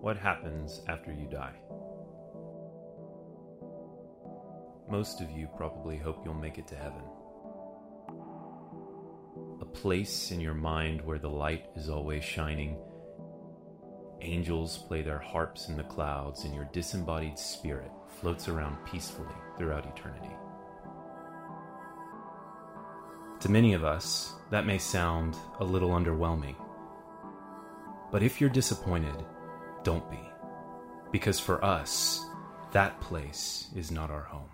What happens after you die? Most of you probably hope you'll make it to heaven. A place in your mind where the light is always shining. Angels play their harps in the clouds, and your disembodied spirit floats around peacefully throughout eternity. To many of us, that may sound a little underwhelming. But if you're disappointed, don't be. Because for us, that place is not our home.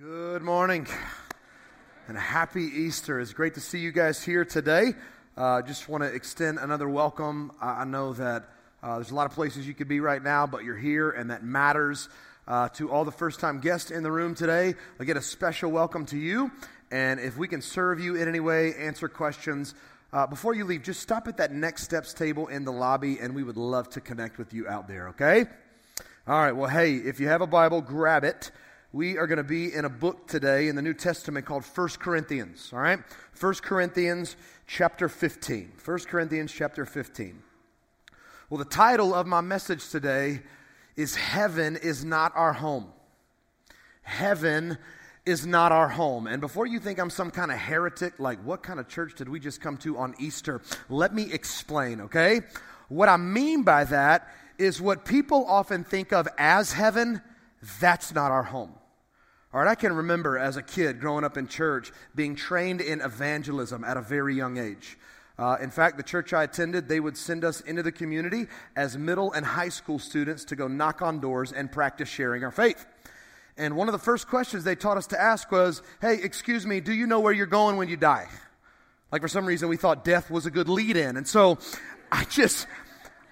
Good morning and happy Easter. It's great to see you guys here today. Uh, just want to extend another welcome. I, I know that uh, there's a lot of places you could be right now, but you're here, and that matters. Uh, to all the first time guests in the room today, I get a special welcome to you. And if we can serve you in any way, answer questions, uh, before you leave, just stop at that next steps table in the lobby, and we would love to connect with you out there, okay? All right, well, hey, if you have a Bible, grab it. We are going to be in a book today in the New Testament called 1 Corinthians, all right? 1 Corinthians chapter 15. 1 Corinthians chapter 15. Well, the title of my message today is Heaven is Not Our Home. Heaven is not our home. And before you think I'm some kind of heretic, like what kind of church did we just come to on Easter? Let me explain, okay? What I mean by that is what people often think of as heaven, that's not our home. All right, I can remember as a kid growing up in church being trained in evangelism at a very young age. Uh, in fact, the church I attended, they would send us into the community as middle and high school students to go knock on doors and practice sharing our faith. And one of the first questions they taught us to ask was, Hey, excuse me, do you know where you're going when you die? Like for some reason, we thought death was a good lead in. And so I just,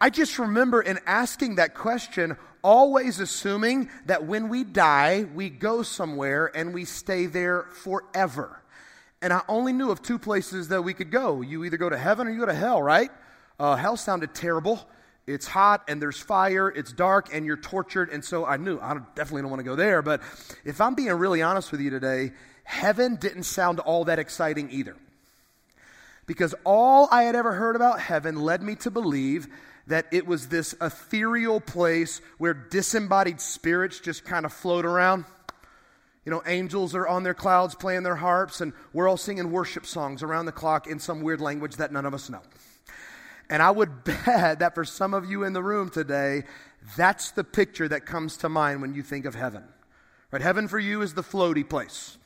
I just remember in asking that question, always assuming that when we die, we go somewhere and we stay there forever. And I only knew of two places that we could go. You either go to heaven or you go to hell, right? Uh, hell sounded terrible. It's hot and there's fire, it's dark and you're tortured. And so I knew I definitely don't want to go there. But if I'm being really honest with you today, heaven didn't sound all that exciting either. Because all I had ever heard about heaven led me to believe that it was this ethereal place where disembodied spirits just kind of float around. You know, angels are on their clouds playing their harps, and we're all singing worship songs around the clock in some weird language that none of us know. And I would bet that for some of you in the room today, that's the picture that comes to mind when you think of heaven. Right? Heaven for you is the floaty place.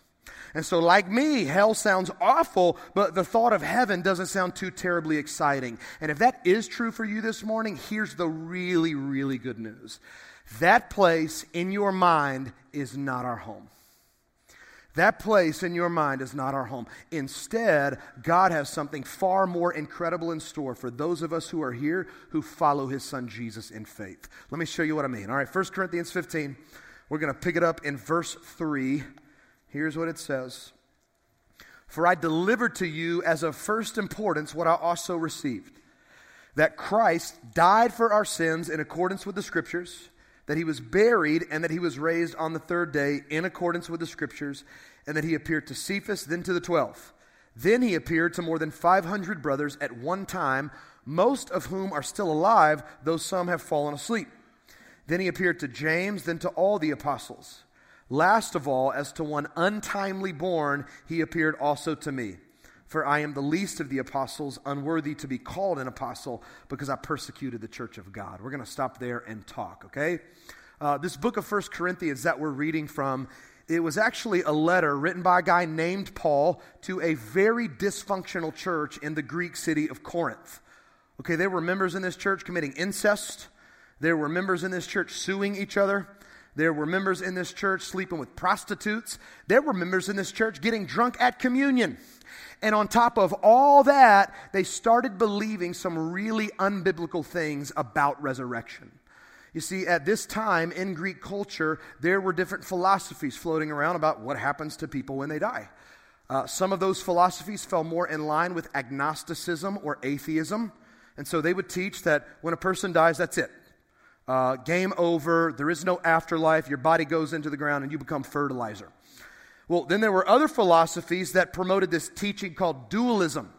And so, like me, hell sounds awful, but the thought of heaven doesn't sound too terribly exciting. And if that is true for you this morning, here's the really, really good news that place in your mind is not our home. That place in your mind is not our home. Instead, God has something far more incredible in store for those of us who are here who follow his son Jesus in faith. Let me show you what I mean. All right, 1 Corinthians 15. We're going to pick it up in verse 3. Here's what it says For I delivered to you as of first importance what I also received that Christ died for our sins in accordance with the Scriptures that he was buried and that he was raised on the third day in accordance with the scriptures, and that he appeared to Cephas, then to the twelve. Then he appeared to more than 500 brothers at one time, most of whom are still alive, though some have fallen asleep. Then he appeared to James, then to all the apostles. Last of all, as to one untimely born, he appeared also to me. For I am the least of the apostles, unworthy to be called an apostle, because I persecuted the church of God. We're going to stop there and talk, okay? Uh, this book of First Corinthians that we're reading from, it was actually a letter written by a guy named Paul to a very dysfunctional church in the Greek city of Corinth. Okay, there were members in this church committing incest. There were members in this church suing each other. There were members in this church sleeping with prostitutes. There were members in this church getting drunk at communion. And on top of all that, they started believing some really unbiblical things about resurrection. You see, at this time in Greek culture, there were different philosophies floating around about what happens to people when they die. Uh, some of those philosophies fell more in line with agnosticism or atheism. And so they would teach that when a person dies, that's it. Uh, game over. There is no afterlife. Your body goes into the ground and you become fertilizer. Well, then there were other philosophies that promoted this teaching called dualism.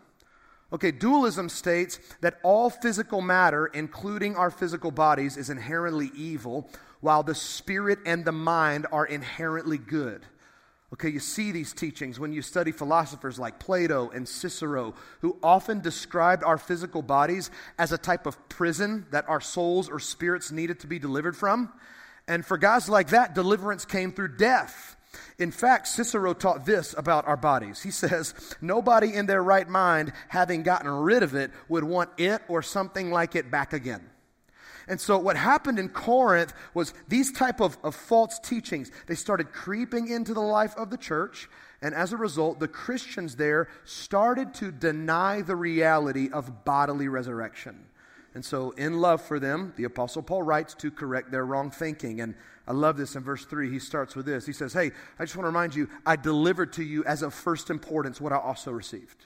Okay, dualism states that all physical matter, including our physical bodies, is inherently evil, while the spirit and the mind are inherently good. Okay, you see these teachings when you study philosophers like Plato and Cicero, who often described our physical bodies as a type of prison that our souls or spirits needed to be delivered from. And for guys like that, deliverance came through death. In fact, Cicero taught this about our bodies. He says, Nobody in their right mind, having gotten rid of it, would want it or something like it back again. And so what happened in Corinth was these type of, of false teachings, they started creeping into the life of the church. And as a result, the Christians there started to deny the reality of bodily resurrection. And so, in love for them, the Apostle Paul writes to correct their wrong thinking. And I love this in verse 3. He starts with this. He says, Hey, I just want to remind you, I delivered to you as of first importance what I also received.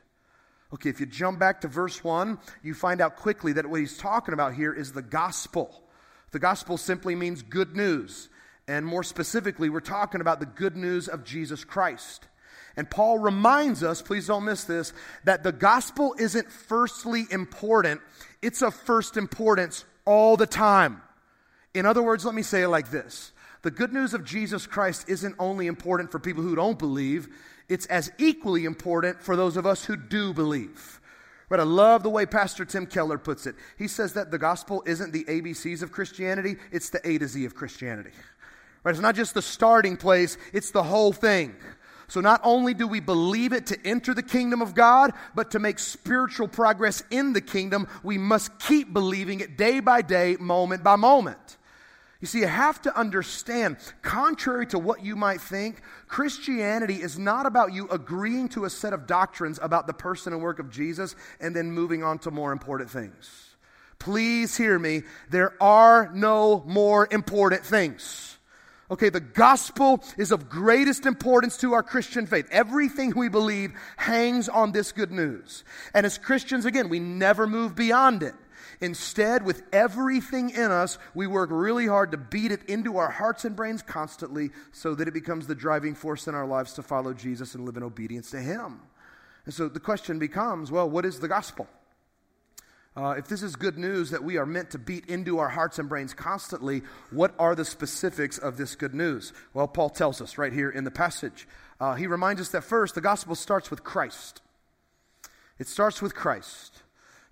Okay, if you jump back to verse 1, you find out quickly that what he's talking about here is the gospel. The gospel simply means good news. And more specifically, we're talking about the good news of Jesus Christ. And Paul reminds us, please don't miss this, that the gospel isn't firstly important, it's of first importance all the time. In other words, let me say it like this The good news of Jesus Christ isn't only important for people who don't believe, it's as equally important for those of us who do believe. But I love the way Pastor Tim Keller puts it. He says that the gospel isn't the ABCs of Christianity, it's the A to Z of Christianity. Right? It's not just the starting place, it's the whole thing. So not only do we believe it to enter the kingdom of God, but to make spiritual progress in the kingdom, we must keep believing it day by day, moment by moment. You see, you have to understand, contrary to what you might think, Christianity is not about you agreeing to a set of doctrines about the person and work of Jesus and then moving on to more important things. Please hear me. There are no more important things. Okay, the gospel is of greatest importance to our Christian faith. Everything we believe hangs on this good news. And as Christians, again, we never move beyond it. Instead, with everything in us, we work really hard to beat it into our hearts and brains constantly so that it becomes the driving force in our lives to follow Jesus and live in obedience to Him. And so the question becomes well, what is the gospel? Uh, if this is good news that we are meant to beat into our hearts and brains constantly, what are the specifics of this good news? Well, Paul tells us right here in the passage. Uh, he reminds us that first, the gospel starts with Christ. It starts with Christ.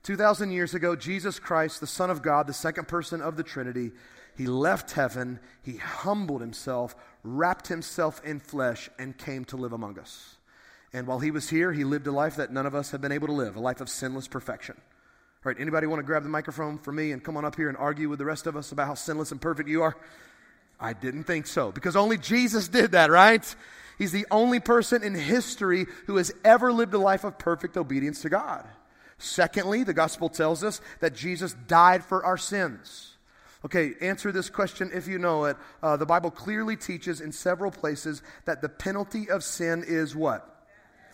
2,000 years ago, Jesus Christ, the Son of God, the second person of the Trinity, he left heaven, he humbled himself, wrapped himself in flesh, and came to live among us. And while he was here, he lived a life that none of us have been able to live, a life of sinless perfection. All right, anybody want to grab the microphone for me and come on up here and argue with the rest of us about how sinless and perfect you are? I didn't think so, because only Jesus did that, right? He's the only person in history who has ever lived a life of perfect obedience to God. Secondly, the gospel tells us that Jesus died for our sins. Okay, answer this question if you know it. Uh, the Bible clearly teaches in several places that the penalty of sin is what?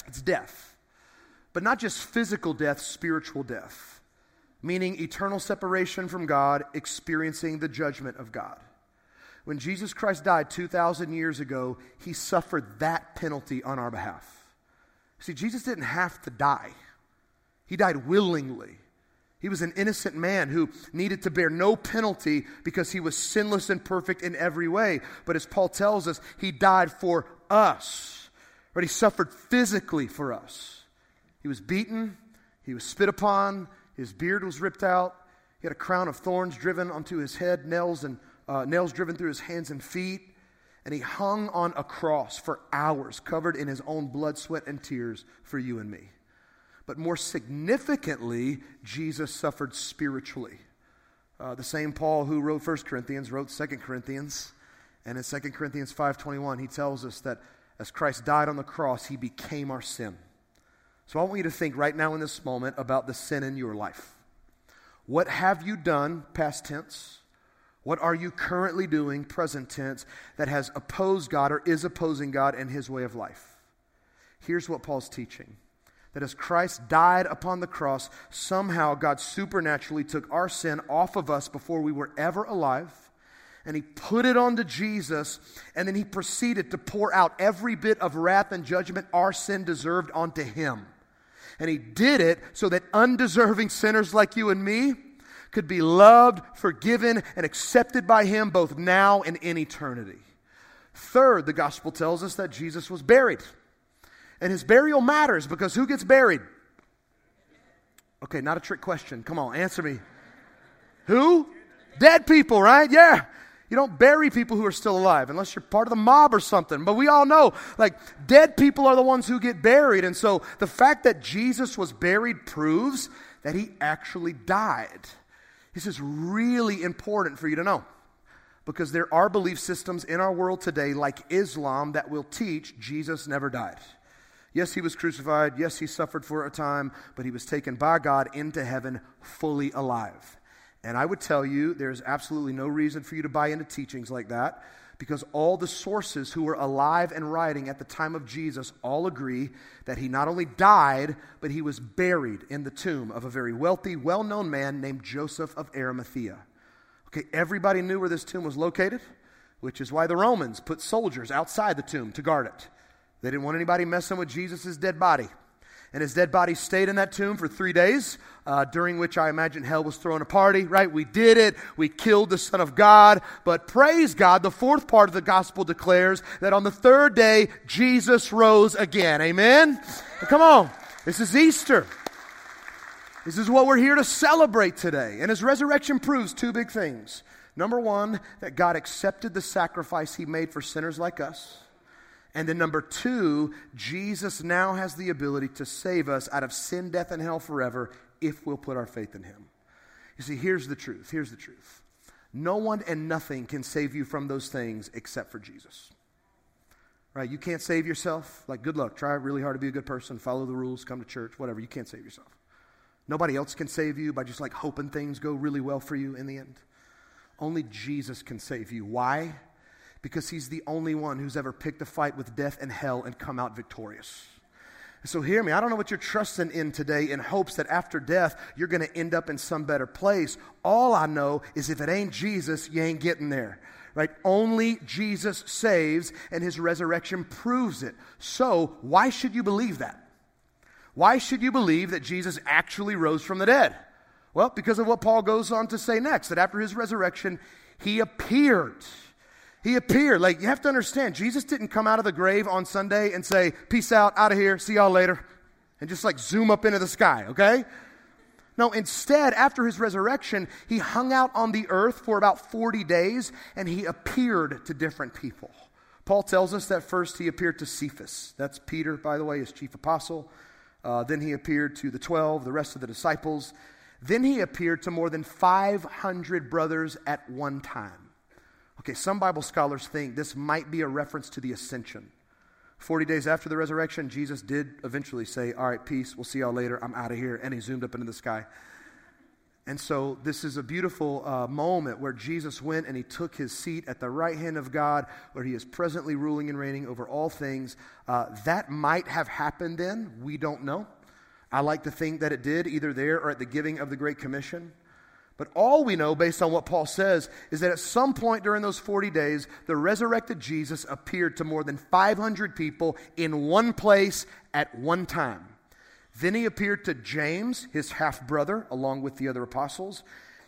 It's death. But not just physical death, spiritual death, meaning eternal separation from God, experiencing the judgment of God. When Jesus Christ died 2,000 years ago, he suffered that penalty on our behalf. See, Jesus didn't have to die. He died willingly. He was an innocent man who needed to bear no penalty because he was sinless and perfect in every way. But as Paul tells us, he died for us. Right? He suffered physically for us. He was beaten, he was spit upon, his beard was ripped out, he had a crown of thorns driven onto his head, nails and uh, nails driven through his hands and feet, and he hung on a cross for hours, covered in his own blood, sweat, and tears for you and me. But more significantly, Jesus suffered spiritually. Uh, the same Paul who wrote 1 Corinthians wrote 2 Corinthians. And in 2 Corinthians 5.21, he tells us that as Christ died on the cross, he became our sin. So I want you to think right now in this moment about the sin in your life. What have you done, past tense? What are you currently doing, present tense, that has opposed God or is opposing God and his way of life? Here's what Paul's teaching that as Christ died upon the cross, somehow God supernaturally took our sin off of us before we were ever alive, and He put it onto Jesus, and then He proceeded to pour out every bit of wrath and judgment our sin deserved onto Him. And He did it so that undeserving sinners like you and me could be loved, forgiven, and accepted by Him both now and in eternity. Third, the gospel tells us that Jesus was buried. And his burial matters because who gets buried? Okay, not a trick question. Come on, answer me. Who? Dead people, right? Yeah. You don't bury people who are still alive unless you're part of the mob or something. But we all know, like, dead people are the ones who get buried. And so the fact that Jesus was buried proves that he actually died. This is really important for you to know because there are belief systems in our world today, like Islam, that will teach Jesus never died. Yes, he was crucified. Yes, he suffered for a time, but he was taken by God into heaven fully alive. And I would tell you, there's absolutely no reason for you to buy into teachings like that because all the sources who were alive and writing at the time of Jesus all agree that he not only died, but he was buried in the tomb of a very wealthy, well known man named Joseph of Arimathea. Okay, everybody knew where this tomb was located, which is why the Romans put soldiers outside the tomb to guard it. They didn't want anybody messing with Jesus' dead body. And his dead body stayed in that tomb for three days, uh, during which I imagine hell was throwing a party, right? We did it. We killed the Son of God. But praise God, the fourth part of the gospel declares that on the third day, Jesus rose again. Amen? come on. This is Easter. This is what we're here to celebrate today. And his resurrection proves two big things. Number one, that God accepted the sacrifice he made for sinners like us. And then number two, Jesus now has the ability to save us out of sin, death, and hell forever if we'll put our faith in him. You see, here's the truth. Here's the truth. No one and nothing can save you from those things except for Jesus. Right? You can't save yourself. Like, good luck. Try really hard to be a good person, follow the rules, come to church, whatever. You can't save yourself. Nobody else can save you by just like hoping things go really well for you in the end. Only Jesus can save you. Why? Because he's the only one who's ever picked a fight with death and hell and come out victorious. So hear me. I don't know what you're trusting in today in hopes that after death you're going to end up in some better place. All I know is if it ain't Jesus, you ain't getting there. Right? Only Jesus saves and his resurrection proves it. So, why should you believe that? Why should you believe that Jesus actually rose from the dead? Well, because of what Paul goes on to say next that after his resurrection, he appeared. He appeared. Like, you have to understand, Jesus didn't come out of the grave on Sunday and say, Peace out, out of here, see y'all later, and just like zoom up into the sky, okay? No, instead, after his resurrection, he hung out on the earth for about 40 days and he appeared to different people. Paul tells us that first he appeared to Cephas. That's Peter, by the way, his chief apostle. Uh, then he appeared to the 12, the rest of the disciples. Then he appeared to more than 500 brothers at one time. Okay, some Bible scholars think this might be a reference to the ascension. 40 days after the resurrection, Jesus did eventually say, All right, peace, we'll see y'all later, I'm out of here. And he zoomed up into the sky. And so, this is a beautiful uh, moment where Jesus went and he took his seat at the right hand of God, where he is presently ruling and reigning over all things. Uh, that might have happened then. We don't know. I like to think that it did, either there or at the giving of the Great Commission. But all we know, based on what Paul says, is that at some point during those 40 days, the resurrected Jesus appeared to more than 500 people in one place at one time. Then he appeared to James, his half brother, along with the other apostles.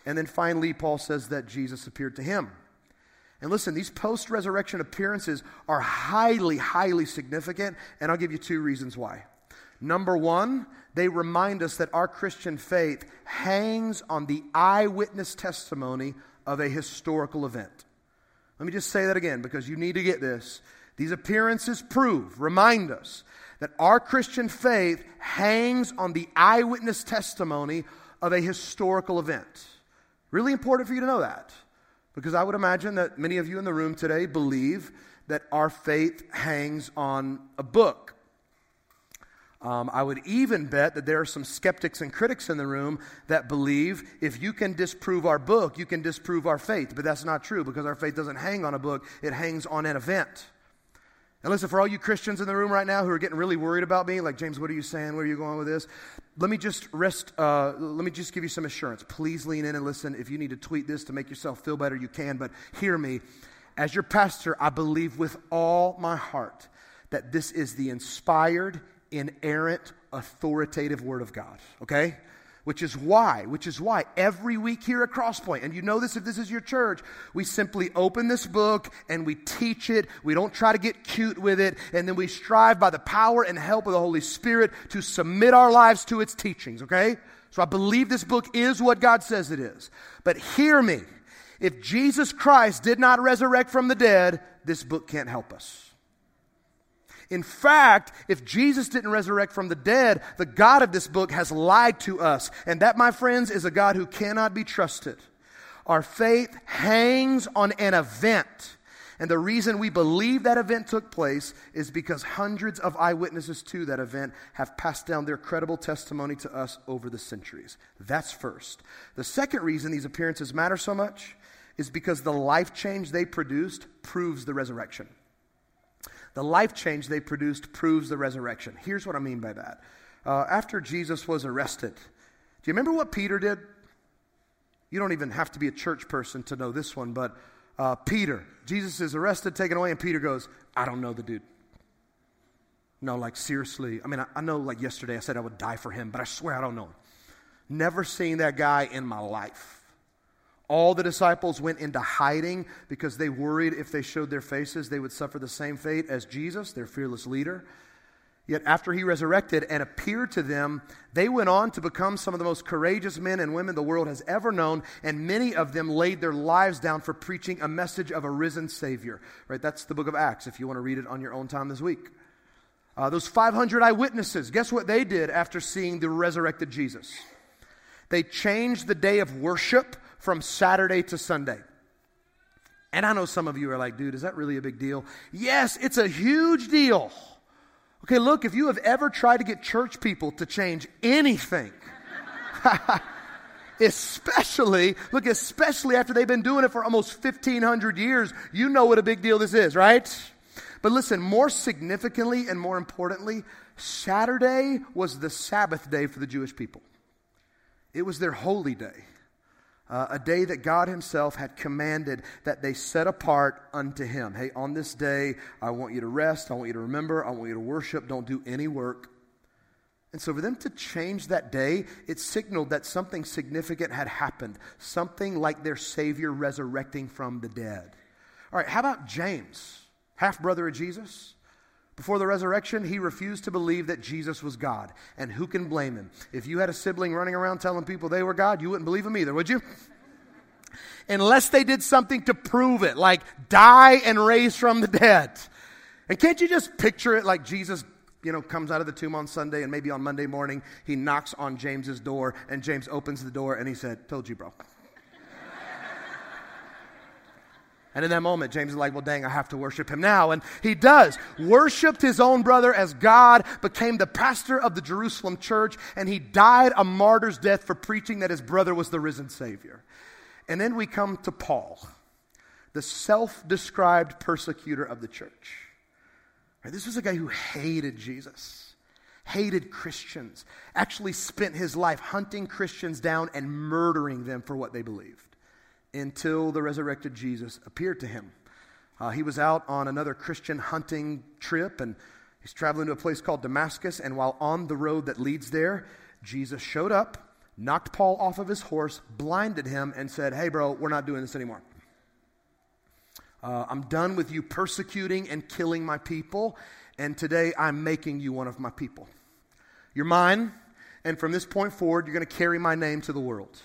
And then finally, Paul says that Jesus appeared to him. And listen, these post resurrection appearances are highly, highly significant, and I'll give you two reasons why. Number one, they remind us that our Christian faith hangs on the eyewitness testimony of a historical event. Let me just say that again because you need to get this. These appearances prove, remind us that our Christian faith hangs on the eyewitness testimony of a historical event. Really important for you to know that because I would imagine that many of you in the room today believe that our faith hangs on a book um, I would even bet that there are some skeptics and critics in the room that believe if you can disprove our book, you can disprove our faith. But that's not true because our faith doesn't hang on a book, it hangs on an event. And listen, for all you Christians in the room right now who are getting really worried about me, like, James, what are you saying? Where are you going with this? Let me just rest, uh, let me just give you some assurance. Please lean in and listen. If you need to tweet this to make yourself feel better, you can, but hear me. As your pastor, I believe with all my heart that this is the inspired, inerrant, authoritative Word of God, okay? Which is why, which is why every week here at Crosspoint, and you know this if this is your church, we simply open this book and we teach it. We don't try to get cute with it, and then we strive by the power and help of the Holy Spirit to submit our lives to its teachings, okay? So I believe this book is what God says it is. But hear me. If Jesus Christ did not resurrect from the dead, this book can't help us. In fact, if Jesus didn't resurrect from the dead, the God of this book has lied to us. And that, my friends, is a God who cannot be trusted. Our faith hangs on an event. And the reason we believe that event took place is because hundreds of eyewitnesses to that event have passed down their credible testimony to us over the centuries. That's first. The second reason these appearances matter so much is because the life change they produced proves the resurrection. The life change they produced proves the resurrection. Here's what I mean by that. Uh, after Jesus was arrested, do you remember what Peter did? You don't even have to be a church person to know this one, but uh, Peter, Jesus is arrested, taken away, and Peter goes, I don't know the dude. No, like seriously. I mean, I, I know like yesterday I said I would die for him, but I swear I don't know him. Never seen that guy in my life. All the disciples went into hiding because they worried if they showed their faces, they would suffer the same fate as Jesus, their fearless leader. Yet, after he resurrected and appeared to them, they went on to become some of the most courageous men and women the world has ever known, and many of them laid their lives down for preaching a message of a risen Savior. Right? That's the book of Acts, if you want to read it on your own time this week. Uh, those 500 eyewitnesses, guess what they did after seeing the resurrected Jesus? They changed the day of worship from Saturday to Sunday. And I know some of you are like, dude, is that really a big deal? Yes, it's a huge deal. Okay, look, if you have ever tried to get church people to change anything, especially, look, especially after they've been doing it for almost 1,500 years, you know what a big deal this is, right? But listen, more significantly and more importantly, Saturday was the Sabbath day for the Jewish people. It was their holy day uh, a day that God Himself had commanded that they set apart unto Him. Hey, on this day, I want you to rest. I want you to remember. I want you to worship. Don't do any work. And so, for them to change that day, it signaled that something significant had happened, something like their Savior resurrecting from the dead. All right, how about James, half brother of Jesus? Before the resurrection, he refused to believe that Jesus was God. And who can blame him? If you had a sibling running around telling people they were God, you wouldn't believe him either, would you? Unless they did something to prove it, like die and raise from the dead. And can't you just picture it like Jesus you know, comes out of the tomb on Sunday and maybe on Monday morning he knocks on James's door and James opens the door and he said, Told you, bro. And in that moment, James is like, well, dang, I have to worship him now. And he does. Worshipped his own brother as God, became the pastor of the Jerusalem church, and he died a martyr's death for preaching that his brother was the risen Savior. And then we come to Paul, the self described persecutor of the church. Right, this was a guy who hated Jesus, hated Christians, actually spent his life hunting Christians down and murdering them for what they believed until the resurrected Jesus appeared to him. Uh, he was out on another Christian hunting trip and he's traveling to a place called Damascus. And while on the road that leads there, Jesus showed up, knocked Paul off of his horse, blinded him, and said, Hey, bro, we're not doing this anymore. Uh, I'm done with you persecuting and killing my people, and today I'm making you one of my people. You're mine, and from this point forward, you're going to carry my name to the world.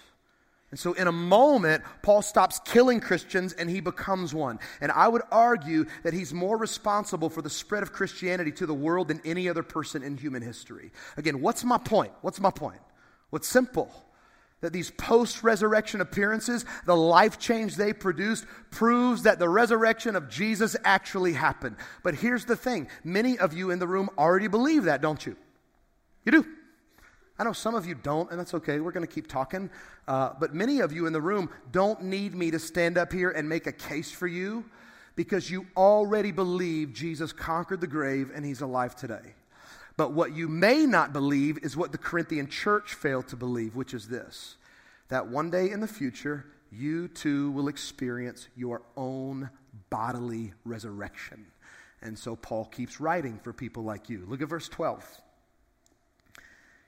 And so, in a moment, Paul stops killing Christians and he becomes one. And I would argue that he's more responsible for the spread of Christianity to the world than any other person in human history. Again, what's my point? What's my point? What's simple? That these post resurrection appearances, the life change they produced, proves that the resurrection of Jesus actually happened. But here's the thing many of you in the room already believe that, don't you? You do. I know some of you don't, and that's okay. We're going to keep talking. Uh, but many of you in the room don't need me to stand up here and make a case for you because you already believe Jesus conquered the grave and he's alive today. But what you may not believe is what the Corinthian church failed to believe, which is this that one day in the future, you too will experience your own bodily resurrection. And so Paul keeps writing for people like you. Look at verse 12.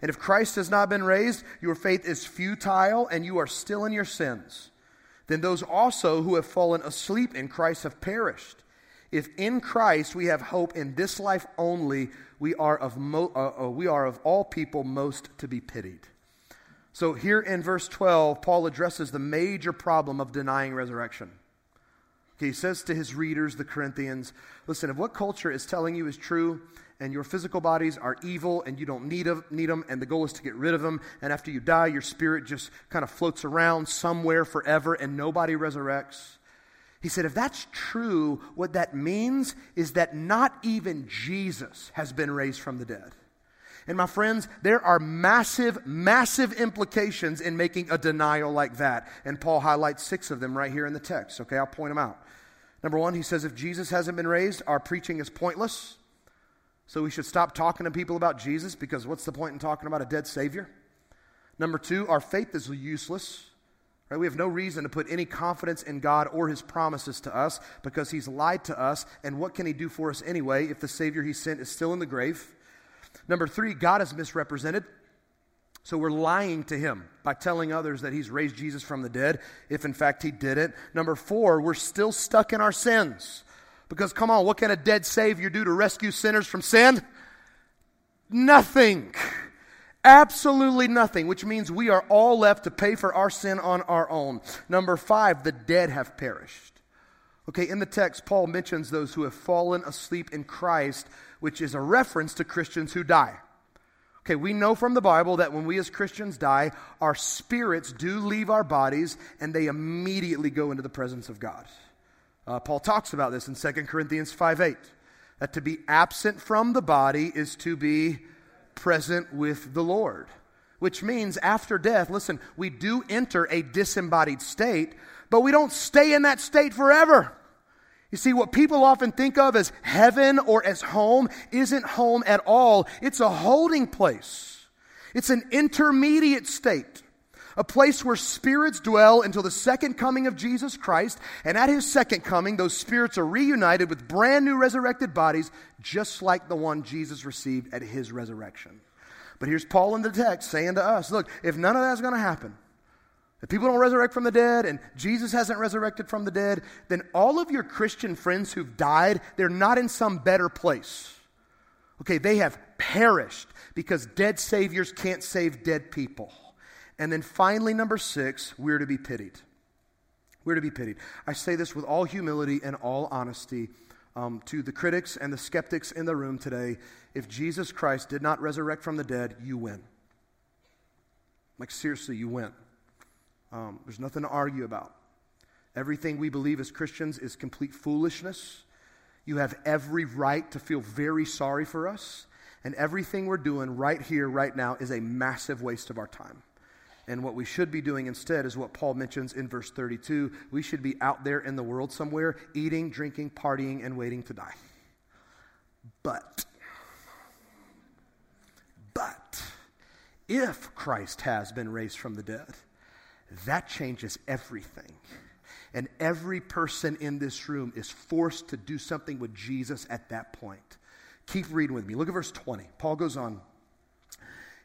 And if Christ has not been raised, your faith is futile and you are still in your sins. Then those also who have fallen asleep in Christ have perished. If in Christ we have hope in this life only, we are of, mo- uh, uh, we are of all people most to be pitied. So here in verse 12, Paul addresses the major problem of denying resurrection. Okay, he says to his readers, the Corinthians, listen, if what culture is telling you is true, and your physical bodies are evil and you don't need them, need them, and the goal is to get rid of them, and after you die, your spirit just kind of floats around somewhere forever and nobody resurrects. He said, if that's true, what that means is that not even Jesus has been raised from the dead. And my friends, there are massive, massive implications in making a denial like that. And Paul highlights six of them right here in the text. Okay, I'll point them out. Number one, he says, if Jesus hasn't been raised, our preaching is pointless. So we should stop talking to people about Jesus because what's the point in talking about a dead Savior? Number two, our faith is useless. Right? We have no reason to put any confidence in God or his promises to us because he's lied to us. And what can he do for us anyway if the Savior he sent is still in the grave? Number three, God is misrepresented. So we're lying to him by telling others that he's raised Jesus from the dead, if in fact he didn't. Number four, we're still stuck in our sins. Because come on, what can a dead Savior do to rescue sinners from sin? Nothing. Absolutely nothing, which means we are all left to pay for our sin on our own. Number five, the dead have perished. Okay, in the text, Paul mentions those who have fallen asleep in Christ, which is a reference to Christians who die. Okay, we know from the Bible that when we as Christians die, our spirits do leave our bodies and they immediately go into the presence of God. Uh, Paul talks about this in 2 Corinthians 5 8. That to be absent from the body is to be present with the Lord. Which means after death, listen, we do enter a disembodied state, but we don't stay in that state forever. You see, what people often think of as heaven or as home isn't home at all. It's a holding place. It's an intermediate state a place where spirits dwell until the second coming of Jesus Christ. And at his second coming, those spirits are reunited with brand new resurrected bodies, just like the one Jesus received at his resurrection. But here's Paul in the text saying to us look, if none of that's going to happen, if people don't resurrect from the dead and Jesus hasn't resurrected from the dead, then all of your Christian friends who've died, they're not in some better place. Okay, they have perished because dead saviors can't save dead people. And then finally, number six, we're to be pitied. We're to be pitied. I say this with all humility and all honesty um, to the critics and the skeptics in the room today. If Jesus Christ did not resurrect from the dead, you win. Like, seriously, you win. Um, there's nothing to argue about. Everything we believe as Christians is complete foolishness. You have every right to feel very sorry for us. And everything we're doing right here, right now, is a massive waste of our time. And what we should be doing instead is what Paul mentions in verse 32. We should be out there in the world somewhere, eating, drinking, partying, and waiting to die. But, but, if Christ has been raised from the dead, that changes everything. And every person in this room is forced to do something with Jesus at that point. Keep reading with me. Look at verse 20. Paul goes on.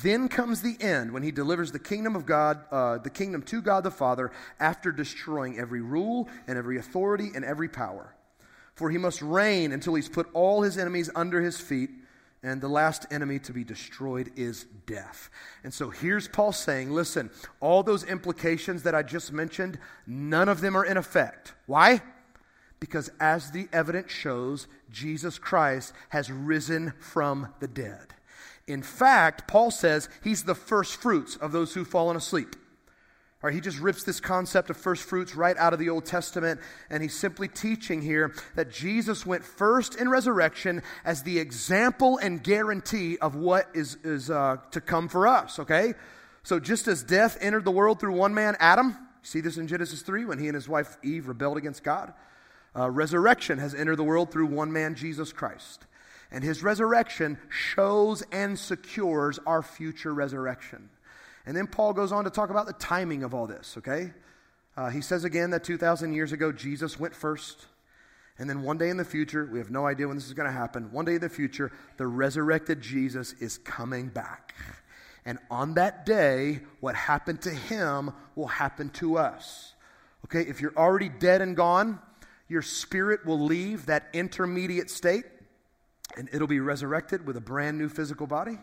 Then comes the end when he delivers the kingdom of God, uh, the kingdom to God the Father, after destroying every rule and every authority and every power. For he must reign until he's put all his enemies under his feet, and the last enemy to be destroyed is death. And so here's Paul saying, listen, all those implications that I just mentioned, none of them are in effect. Why? Because as the evidence shows, Jesus Christ has risen from the dead. In fact, Paul says he's the first fruits of those who've fallen asleep. Right, he just rips this concept of first fruits right out of the Old Testament, and he's simply teaching here that Jesus went first in resurrection as the example and guarantee of what is, is uh, to come for us, okay? So just as death entered the world through one man, Adam, see this in Genesis 3 when he and his wife Eve rebelled against God, uh, resurrection has entered the world through one man, Jesus Christ. And his resurrection shows and secures our future resurrection. And then Paul goes on to talk about the timing of all this, okay? Uh, he says again that 2,000 years ago, Jesus went first. And then one day in the future, we have no idea when this is going to happen. One day in the future, the resurrected Jesus is coming back. And on that day, what happened to him will happen to us. Okay, if you're already dead and gone, your spirit will leave that intermediate state and it'll be resurrected with a brand new physical body.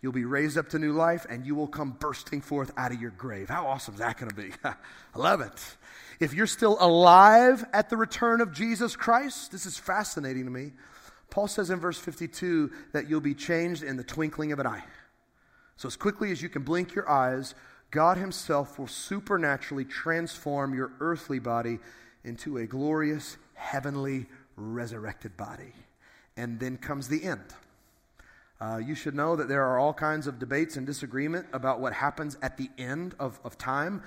You'll be raised up to new life, and you will come bursting forth out of your grave. How awesome is that going to be? I love it. If you're still alive at the return of Jesus Christ, this is fascinating to me. Paul says in verse 52 that you'll be changed in the twinkling of an eye. So, as quickly as you can blink your eyes, God Himself will supernaturally transform your earthly body into a glorious, heavenly, resurrected body and then comes the end. Uh, you should know that there are all kinds of debates and disagreement about what happens at the end of, of time.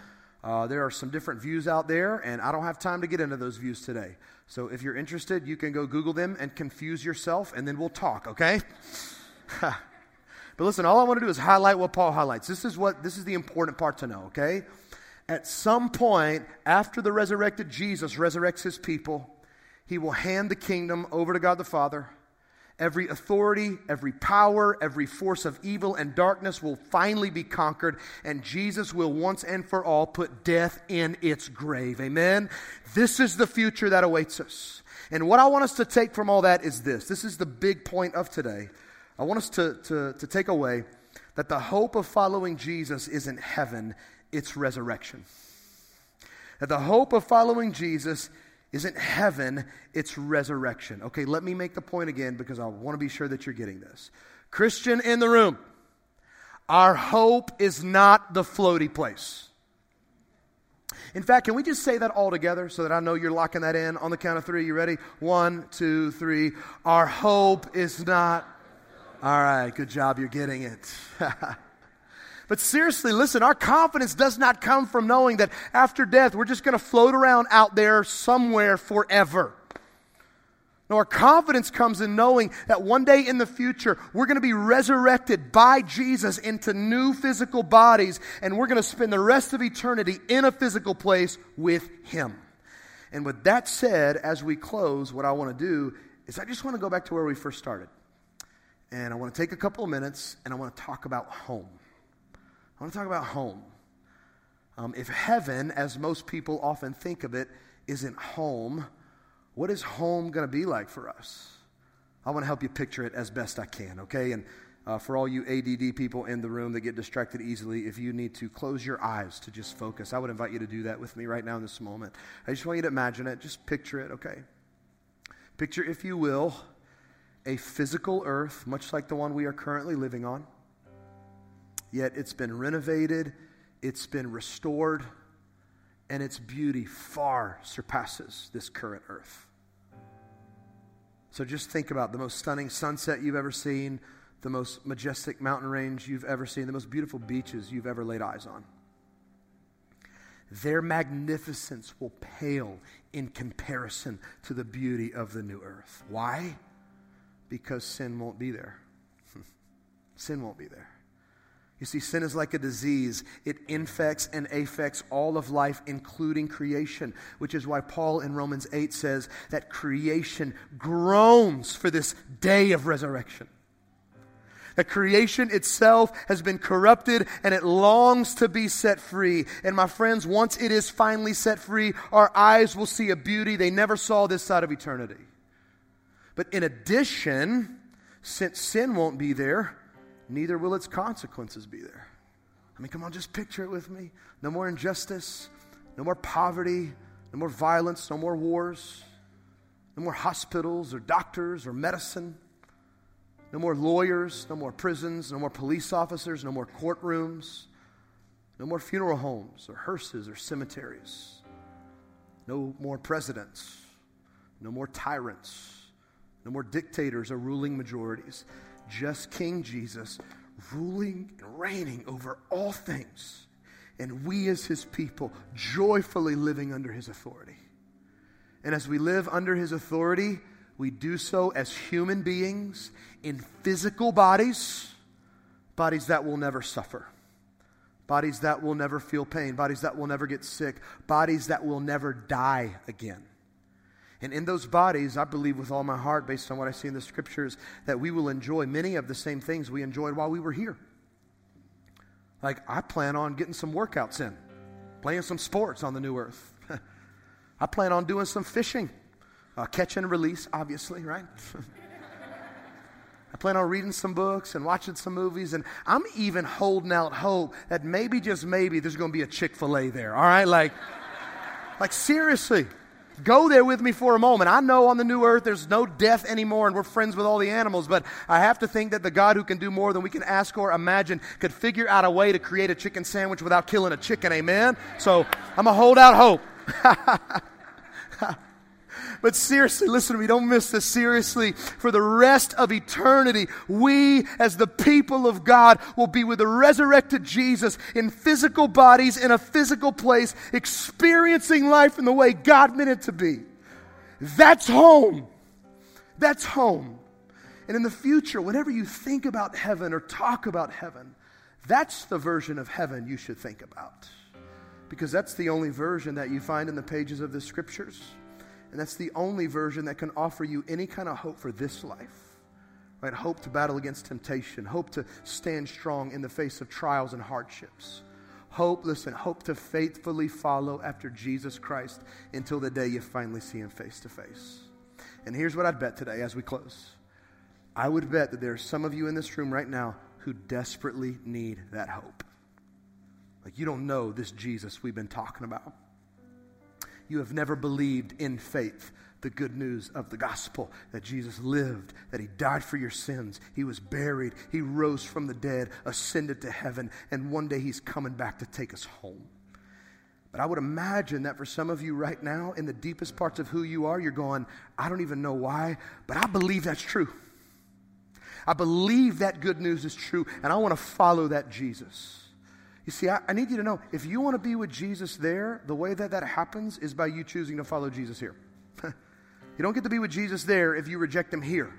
Uh, there are some different views out there, and I don't have time to get into those views today. So if you're interested, you can go Google them and confuse yourself, and then we'll talk, okay? but listen, all I want to do is highlight what Paul highlights. This is what this is the important part to know, okay? At some point after the resurrected Jesus resurrects his people, he will hand the kingdom over to God the Father. Every authority, every power, every force of evil and darkness will finally be conquered, and Jesus will once and for all put death in its grave. Amen? This is the future that awaits us. And what I want us to take from all that is this this is the big point of today. I want us to, to, to take away that the hope of following Jesus isn't heaven, it's resurrection. That the hope of following Jesus isn't heaven, it's resurrection. Okay, let me make the point again because I want to be sure that you're getting this. Christian in the room, our hope is not the floaty place. In fact, can we just say that all together so that I know you're locking that in on the count of three? You ready? One, two, three. Our hope is not. All right, good job. You're getting it. But seriously, listen, our confidence does not come from knowing that after death we're just going to float around out there somewhere forever. No, our confidence comes in knowing that one day in the future we're going to be resurrected by Jesus into new physical bodies and we're going to spend the rest of eternity in a physical place with Him. And with that said, as we close, what I want to do is I just want to go back to where we first started. And I want to take a couple of minutes and I want to talk about home. I want to talk about home. Um, if heaven, as most people often think of it, isn't home, what is home going to be like for us? I want to help you picture it as best I can, okay? And uh, for all you ADD people in the room that get distracted easily, if you need to close your eyes to just focus, I would invite you to do that with me right now in this moment. I just want you to imagine it, just picture it, okay? Picture, if you will, a physical earth, much like the one we are currently living on yet it's been renovated, it's been restored, and its beauty far surpasses this current earth. So just think about the most stunning sunset you've ever seen, the most majestic mountain range you've ever seen, the most beautiful beaches you've ever laid eyes on. Their magnificence will pale in comparison to the beauty of the new earth. Why? Because sin won't be there. sin won't be there. You see, sin is like a disease. It infects and affects all of life, including creation, which is why Paul in Romans 8 says that creation groans for this day of resurrection. That creation itself has been corrupted and it longs to be set free. And my friends, once it is finally set free, our eyes will see a beauty they never saw this side of eternity. But in addition, since sin won't be there, neither will its consequences be there. I mean, come on, just picture it with me. No more injustice, no more poverty, no more violence, no more wars, no more hospitals or doctors or medicine. No more lawyers, no more prisons, no more police officers, no more courtrooms, no more funeral homes or hearses or cemeteries, no more presidents, no more tyrants, no more dictators or ruling majorities. Just King Jesus ruling and reigning over all things, and we as his people joyfully living under his authority. And as we live under his authority, we do so as human beings in physical bodies, bodies that will never suffer, bodies that will never feel pain, bodies that will never get sick, bodies that will never die again. And in those bodies, I believe with all my heart, based on what I see in the scriptures, that we will enjoy many of the same things we enjoyed while we were here. Like, I plan on getting some workouts in, playing some sports on the new earth. I plan on doing some fishing. Uh, catch and release, obviously, right? I plan on reading some books and watching some movies, and I'm even holding out hope that maybe, just maybe, there's going to be a Chick fil A there, all right? Like, like seriously. Go there with me for a moment. I know on the new earth there's no death anymore and we're friends with all the animals, but I have to think that the God who can do more than we can ask or imagine could figure out a way to create a chicken sandwich without killing a chicken. Amen? So I'm going to hold out hope. But seriously, listen to me, don't miss this. Seriously, for the rest of eternity, we as the people of God will be with the resurrected Jesus in physical bodies in a physical place, experiencing life in the way God meant it to be. That's home. That's home. And in the future, whenever you think about heaven or talk about heaven, that's the version of heaven you should think about. Because that's the only version that you find in the pages of the scriptures. And that's the only version that can offer you any kind of hope for this life. Right? Hope to battle against temptation, hope to stand strong in the face of trials and hardships. Hope, listen, hope to faithfully follow after Jesus Christ until the day you finally see him face to face. And here's what I'd bet today as we close. I would bet that there are some of you in this room right now who desperately need that hope. Like you don't know this Jesus we've been talking about you have never believed in faith the good news of the gospel that Jesus lived, that he died for your sins, he was buried, he rose from the dead, ascended to heaven, and one day he's coming back to take us home. But I would imagine that for some of you right now, in the deepest parts of who you are, you're going, I don't even know why, but I believe that's true. I believe that good news is true, and I want to follow that Jesus. You see, I, I, need you to know if you want to be with Jesus there, the way that that happens is by you choosing to follow Jesus here. you don't get to be with Jesus there if you reject him here.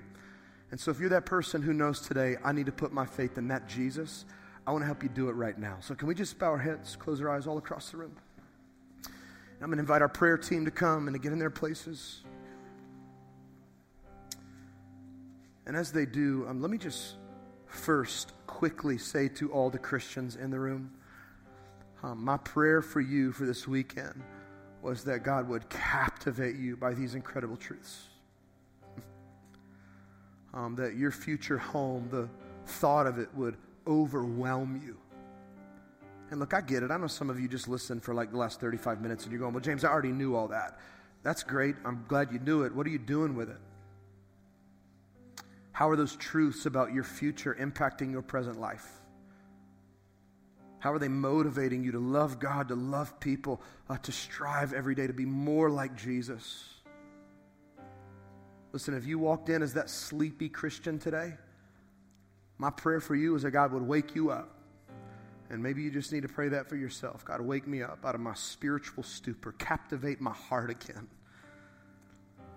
And so, if you're that person who knows today, I need to put my faith in that Jesus, I want to help you do it right now. So, can we just bow our heads, close our eyes all across the room? I'm going to invite our prayer team to come and to get in their places. And as they do, um, let me just first quickly say to all the Christians in the room um, my prayer for you for this weekend was that God would captivate you by these incredible truths. um, that your future home, the thought of it would overwhelm you. And look, I get it. I know some of you just listened for like the last 35 minutes and you're going, well, James, I already knew all that. That's great. I'm glad you knew it. What are you doing with it? How are those truths about your future impacting your present life? How are they motivating you to love God, to love people, uh, to strive every day to be more like Jesus? Listen, if you walked in as that sleepy Christian today, my prayer for you is that God would wake you up. And maybe you just need to pray that for yourself. God, wake me up out of my spiritual stupor, captivate my heart again.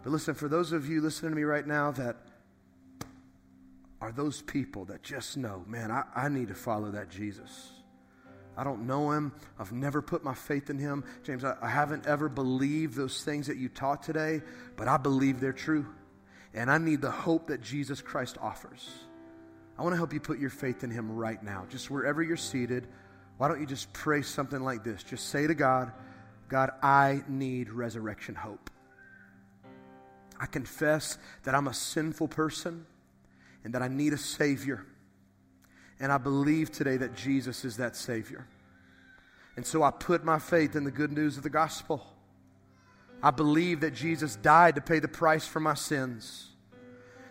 But listen, for those of you listening to me right now that are those people that just know, man, I, I need to follow that Jesus. I don't know him. I've never put my faith in him. James, I, I haven't ever believed those things that you taught today, but I believe they're true. And I need the hope that Jesus Christ offers. I want to help you put your faith in Him right now. Just wherever you're seated, why don't you just pray something like this? Just say to God, God, I need resurrection hope. I confess that I'm a sinful person and that I need a Savior. And I believe today that Jesus is that Savior. And so I put my faith in the good news of the gospel. I believe that Jesus died to pay the price for my sins,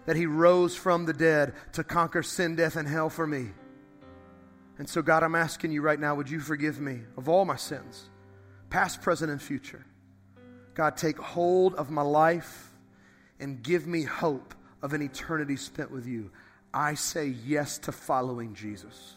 that He rose from the dead to conquer sin, death, and hell for me. And so, God, I'm asking you right now, would you forgive me of all my sins, past, present, and future? God, take hold of my life and give me hope of an eternity spent with you. I say yes to following Jesus.